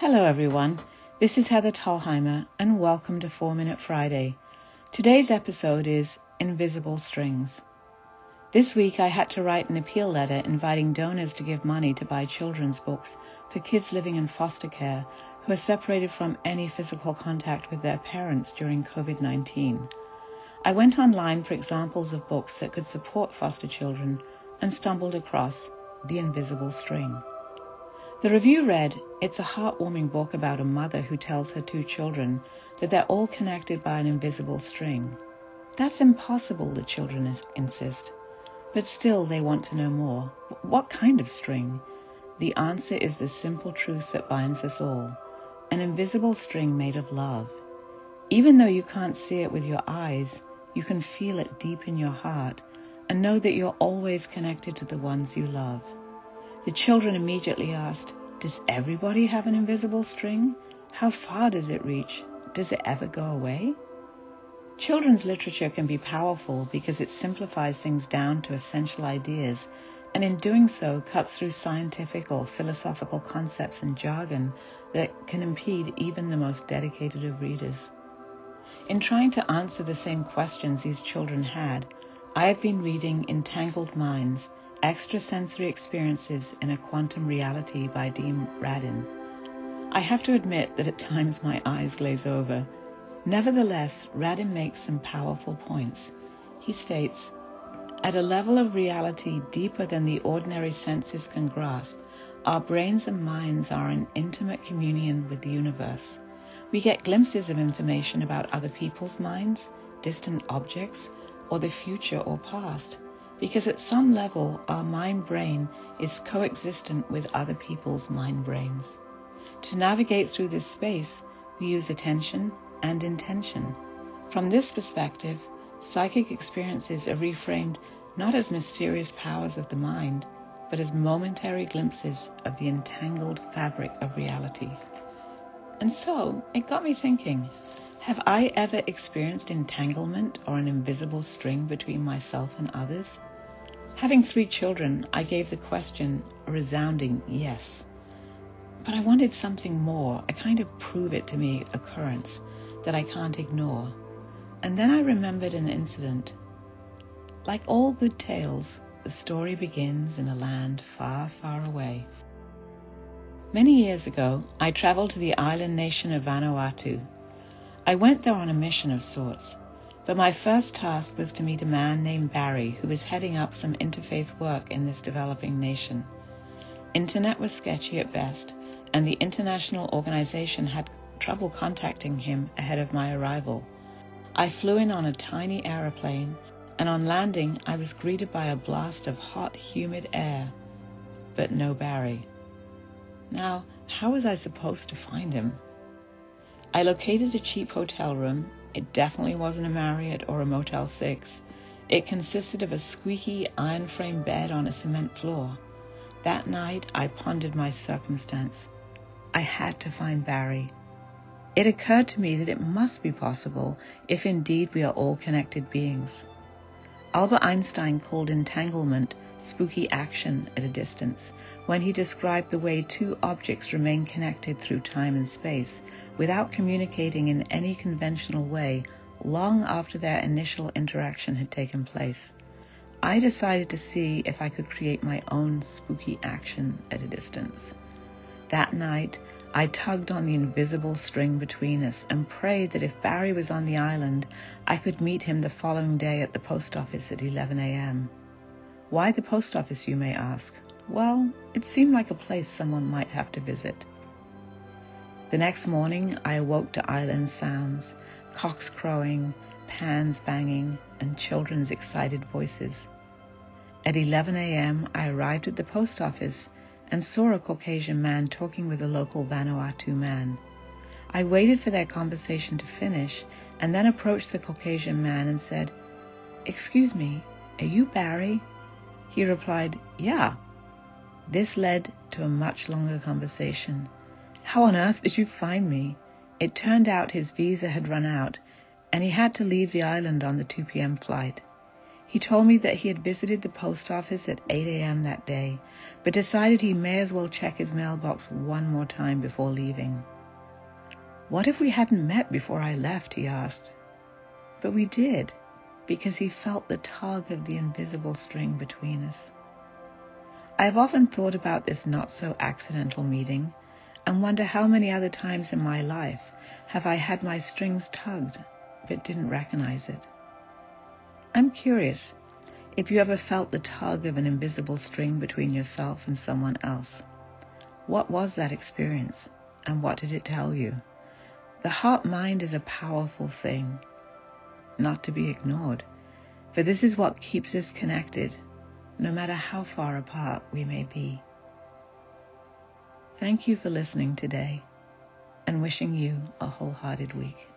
Hello, everyone. This is Heather Tolheimer, and welcome to 4 Minute Friday. Today's episode is Invisible Strings. This week, I had to write an appeal letter inviting donors to give money to buy children's books for kids living in foster care who are separated from any physical contact with their parents during COVID 19. I went online for examples of books that could support foster children and stumbled across The Invisible String. The review read, It's a heartwarming book about a mother who tells her two children that they're all connected by an invisible string. That's impossible, the children insist. But still, they want to know more. What kind of string? The answer is the simple truth that binds us all an invisible string made of love. Even though you can't see it with your eyes, you can feel it deep in your heart and know that you're always connected to the ones you love. The children immediately asked, Does everybody have an invisible string? How far does it reach? Does it ever go away? Children's literature can be powerful because it simplifies things down to essential ideas and in doing so cuts through scientific or philosophical concepts and jargon that can impede even the most dedicated of readers. In trying to answer the same questions these children had, I have been reading Entangled Minds Extrasensory Experiences in a Quantum Reality by Dean Radin. I have to admit that at times my eyes glaze over. Nevertheless, Radin makes some powerful points. He states, at a level of reality deeper than the ordinary senses can grasp, our brains and minds are in intimate communion with the universe. We get glimpses of information about other people's minds, distant objects, or the future or past because at some level our mind brain is coexistent with other people's mind brains. To navigate through this space, we use attention and intention. From this perspective, psychic experiences are reframed not as mysterious powers of the mind, but as momentary glimpses of the entangled fabric of reality. And so it got me thinking have I ever experienced entanglement or an invisible string between myself and others? Having three children, I gave the question a resounding yes. But I wanted something more, a kind of prove it to me occurrence that I can't ignore. And then I remembered an incident. Like all good tales, the story begins in a land far, far away. Many years ago, I traveled to the island nation of Vanuatu. I went there on a mission of sorts. But my first task was to meet a man named Barry who was heading up some interfaith work in this developing nation. Internet was sketchy at best, and the international organization had trouble contacting him ahead of my arrival. I flew in on a tiny aeroplane, and on landing I was greeted by a blast of hot, humid air. But no Barry. Now, how was I supposed to find him? I located a cheap hotel room it definitely wasn't a Marriott or a Motel 6. It consisted of a squeaky iron frame bed on a cement floor. That night I pondered my circumstance. I had to find Barry. It occurred to me that it must be possible if indeed we are all connected beings. Albert Einstein called entanglement spooky action at a distance when he described the way two objects remain connected through time and space without communicating in any conventional way long after their initial interaction had taken place. I decided to see if I could create my own spooky action at a distance. That night, I tugged on the invisible string between us and prayed that if Barry was on the island, I could meet him the following day at the post office at 11 a.m. Why the post office, you may ask? Well, it seemed like a place someone might have to visit. The next morning, I awoke to island sounds, cocks crowing, pans banging, and children's excited voices. At 11 a.m., I arrived at the post office and saw a Caucasian man talking with a local Vanuatu man. I waited for their conversation to finish and then approached the Caucasian man and said, Excuse me, are you Barry? He replied, Yeah. This led to a much longer conversation. How on earth did you find me? It turned out his visa had run out and he had to leave the island on the 2 p.m. flight. He told me that he had visited the post office at 8 a.m. that day, but decided he may as well check his mailbox one more time before leaving. What if we hadn't met before I left? he asked. But we did, because he felt the tug of the invisible string between us. I have often thought about this not so accidental meeting and wonder how many other times in my life have I had my strings tugged but didn't recognize it. I'm curious if you ever felt the tug of an invisible string between yourself and someone else. What was that experience and what did it tell you? The heart mind is a powerful thing, not to be ignored, for this is what keeps us connected, no matter how far apart we may be. Thank you for listening today and wishing you a wholehearted week.